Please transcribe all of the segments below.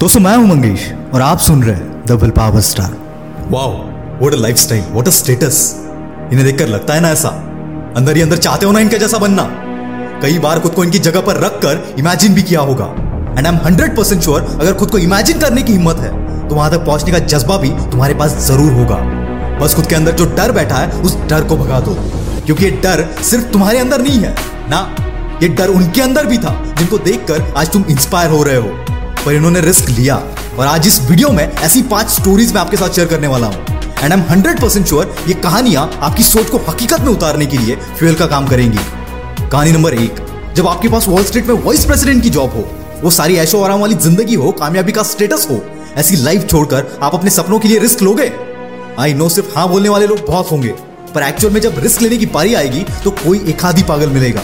दोस्तों मैं हूँ, मंगेश, और आप सुन रहे हैं the power star. Wow what a lifestyle what a status इन्हें देखकर लगता है ना ऐसा? अंदर ही अंदर चाहते हो ना इनके जैसा बनना? कई बार खुद को इनकी जगह पर रख कर इमेजिन भी किया होगा। And I am hundred percent sure अगर खुद को इमेजिन करने की हिम्मत है तो वहाँ तक पहुँचने का जज्बा भी तुम्हारे पास ज़रूर होगा। बस खुद के अंदर जो डर बैठा है, उस डर को भगा दो। क्योंकि ये डर सिर्फ़ तुम्हारे अंदर नहीं है, ना? ये डर उनके अंदर भी था, जिनको देखकर आज तुम इंस्पायर हो रहे हो। पर इन्होंने रिस्क लिया। और आज इस वीडियो में ऐसी पाँच स्टोरीज मैं आपके साथ शेयर करने वाला हूँ। And I am hundred percent sure ये कहानियाँ आपकी सोच को हकीकत में उतारने के लिए फ्यूल का काम करेंगी। कहानी नंबर एक, जब आपके पास वॉल स्ट्रीट में वाइस प्रेसिडेंट की जॉब हो, वो सारी ऐशो आराम वाली ज़िंदगी हो, कामयाबी का स्टेटस हो, ऐसी लाइफ छोड़कर आप अपने सपनों के लिए रिस्क लोगे? आई नो सिर्फ़ हाँ बोलने वाले लोग बहुत होंगे, पर एक्चुअल में जब रिस्क लेने की पारी आएगी तो कोई एक आधी पागल मिलेगा।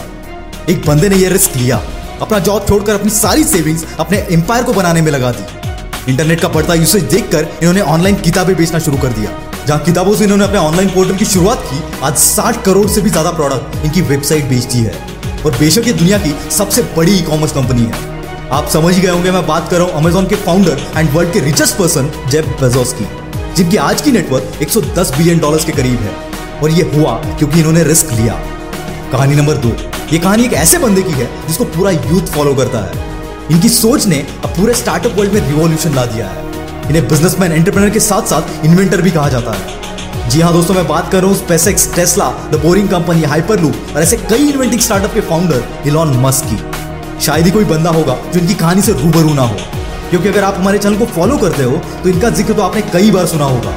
एक बंदे ने यह रिस्क लिया। अपना जॉब छोड़कर अपनी सारी सेविंग्स अपने एम्पायर को बनाने में लगा दी। इंटरनेट का बढ़ता यूसेज देखकर इन्होंने ऑनलाइन किताबें बेचना शुरू कर दिया। जहाँ किताबों से इन्होंने अपने ऑनलाइन पोर्टल की शुरुआत की, आज 60 करोड़ से भी ज़्यादा प्रोडक्ट इनकी वेबसाइट बेचती है। और बेशक ये दुनिया की सबसे बड़ी ई कॉमर्स कंपनी है। आप समझ ही गए होंगे मैं बात कर रहा हूँ अमेजोन के फाउंडर एंड वर्ल्ड के रिचेस्ट पर्सन जेब बेजोस की, जिनकी आज की नेटवर्क 110 बिलियन डॉलर्स के करीब है। और ये हुआ क्योंकि इन्होंने रिस्क लिया। कहानी नंबर दो। ये कहानी एक ऐसे बंदे की है जिसको पूरा यूथ फॉलो करता है। इनकी सोच ने अब पूरे स्टार्टअप वर्ल्ड में रिवॉल्यूशन ला दिया है। इन्हें बिजनेसमैन एंटरप्रेनर के साथ साथ इन्वेंटर भी कहा जाता है। जी हाँ दोस्तों, मैं बात कर रहा हूँ SpaceX Tesla, the boring company, Hyperloop और ऐसे कई इन्वेंटिंग स्टार्टअप के फाउंडर इलॉन मस्क की। शायद ही कोई बंदा होगा जो इनकी कहानी से रूबरू ना हो। क्योंकि अगर आप हमारे चैनल को फॉलो करते हो तो इनका ज़िक्र तो आपने कई बार सुना होगा।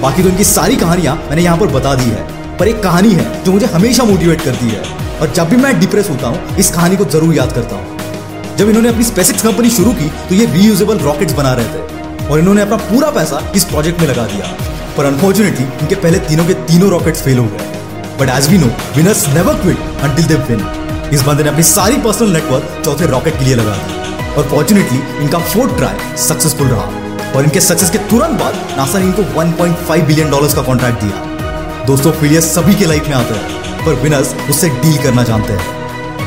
बाकी तो इनकी सारी कहानियाँ मैंने यहाँ पर बता दी है। पर एक कहानी है जो मुझे हमेशा मोटिवेट करती है। और जब भी मैं डिप्रेस होता हूँ, इस कहानी को ज़रूर याद करता हूँ। जब इन्होंने अपनी स्पेसिक्स कंपनी शुरू की तो ये रीयूजेबल रॉकेट्स बना रहे थे। और इन्होंने अपना पूरा पैसा इस प्रोजेक्ट में लगा दिया। पर अनफॉर्चुनेटली इनके पहले तीनों के तीनों रॉकेट्स फेल हो गए। But as we know winners never quit until they win इस बंदे ने अपनी सारी पर्सनल नेटवर्क चौथे रॉकेट के लिए लगा दी। और फॉर्चुनेटली इनका फोर्थ ट्राई सक्सेसफुल रहा। और इनके सक्सेस के तुरंत बाद नासा ने इनको 1.5 बिलियन डॉलर्स का कॉन्ट्रैक्ट दिया। दोस्तों फेलियर सभी के लाइफ में आते हैं। पर विनर्स उससे डील करना जानते हैं।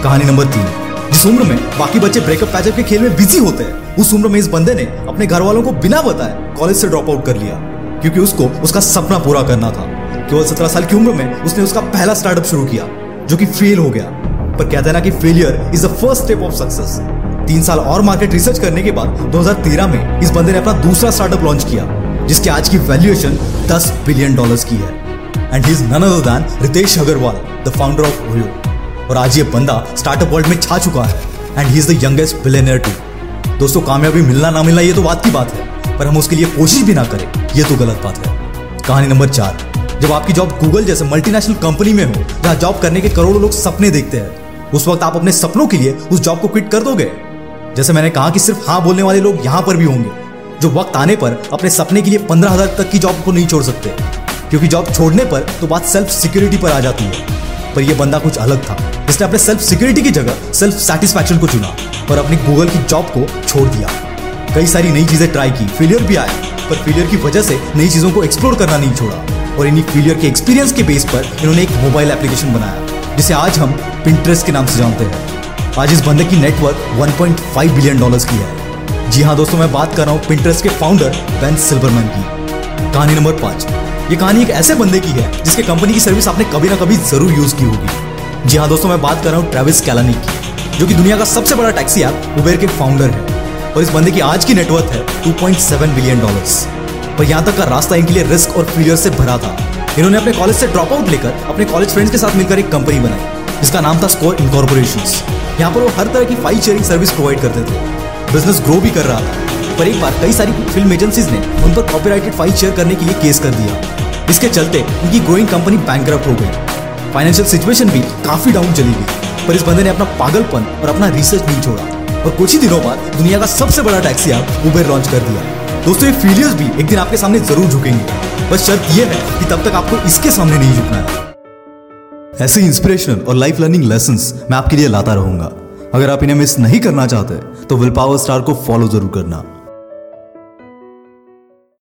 कहानी नंबर तीन। जिस उम्र में बाकी बच्चे ब्रेकअप पैचअप के खेल में बिज़ी होते हैं, उस उम्र में इस बंदे ने अपने घर वालों को बिना बताए कॉलेज से ड्रॉप आउट कर लिया। क्योंकि उसको उसका सपना पूरा करना था। केवल सत्रह साल की उम्र में उसने उसका पहला स्टार्टअप शुरू किया, जो कि फेल हो गया। पर कहते हैं ना कि failure is the first step of success तीन साल और मार्केट रिसर्च करने के बाद 2013 में इस बंदे ने अपना दूसरा स्टार्टअप लॉन्च किया, जिसकी आज की वैल्यूएशन 10 बिलियन डॉलर्स की है। And is none other than Ritesh Agarwal the founder of OYO और आज ये बंदा स्टार्टअप वर्ल्ड में छा चुका है and he is the youngest billionaire too दोस्तों, कामयाबी मिलना ना मिलना ये तो बात की बात है। पर हम उसके लिए कोशिश भी ना करें। ये तो गलत बात है। कहानी नंबर चार। जब आपकी जॉब गूगल जैसे मल्टीनेशनल कंपनी में हो, जहाँ जॉब करने के करोड़ों लोग सपने देखते हैं, उस वक्त आप अपने सपनों के लिए उस जॉब को क्विट कर दोगे? जैसे मैंने कहा कि सिर्फ़ हाँ बोलने वाले लोग यहाँ पर भी होंगे, जो वक्त आने पर अपने सपने के लिए पंद्रह हज़ार तक की जॉब को नहीं छोड़ सकते। क्योंकि जॉब छोड़ने पर तो बात सेल्फ सिक्योरिटी पर आ जाती है। पर यह बंदा कुछ अलग था। इसने अपने सेल्फ सिक्योरिटी की जगह सेल्फ सेटिस्फैक्शन को चुना और अपनी गूगल की जॉब को छोड़ दिया। कई सारी नई चीज़ें ट्राई की फेलियर भी आया पर फेलियर की वजह से नई चीज़ों को एक्सप्लोर करना नहीं छोड़ा और इन्हीं फेलियर के एक्सपीरियंस के बेस पर इन्होंने एक मोबाइल एप्लीकेशन बनाया, जिसे आज हम पिंट्रेस्ट के नाम से जानते हैं। आज इस बंदे की नेटवर्क 1.5 बिलियन डॉलर्स की है। जी हाँ दोस्तों, मैं बात कर रहा हूँ पिंट्रेस्ट के फाउंडर बेन सिल्वरमैन की। कहानी नंबर पाँच। ये कहानी एक ऐसे बंदे की है, जिसके कंपनी की सर्विस आपने कभी ना कभी ज़रूर यूज़ की होगी। जी हाँ दोस्तों, मैं बात कर रहा हूँ ट्रेविस कैलानी की, जो कि दुनिया का सबसे बड़ा टैक्सी ऐप उबेर के फाउंडर है और इस बंदे की आज की नेटवर्क है 2.7 बिलियन डॉलर्स पर यहाँ तक का रास्ता इनके लिए रिस्क और फेलियर से भरा था। इन्होंने अपने कॉलेज से ड्रॉप आउट लेकर अपने कॉलेज फ्रेंड्स के साथ मिलकर एक कंपनी बनाई, जिसका नाम था स्कोर इनकॉर्पोरेशन यहाँ पर वो हर तरह की फ़ाइल शेयरिंग सर्विस प्रोवाइड करते थे। बिज़नेस ग्रो भी कर रहा था, पर एक बार कई सारी फ़िल्म एजेंसीज ने उन पर कॉपीराइटेड फ़ाइल शेयर करने के लिए केस कर दिया। इसके चलते उनकी ग्रोइंग कंपनी बैंक हो गई। फाइनेंशियल सिचुएशन भी काफ़ी डाउन चली गई। पर इस बंदे ने अपना पागलपन और अपना रिसर्च नहीं छोड़ा। और कुछ ही दिनों बाद दुनिया का सबसे बड़ा टैक्सी ऐप उबेर लॉन्च कर दिया। दोस्तों, ये फेलियर्स भी एक दिन आपके सामने ज़रूर झुकेंगे। बस शर्त यह है कि तब तक आपको इसके सामने नहीं झुकना है। ऐसे इंस्पिरेशनल और लाइफ लर्निंग लेसन मैं आपके लिए लाता रहूँगा। अगर आप इन्हें मिस नहीं करना चाहते तो विल पावर स्टार को फॉलो ज़रूर करना।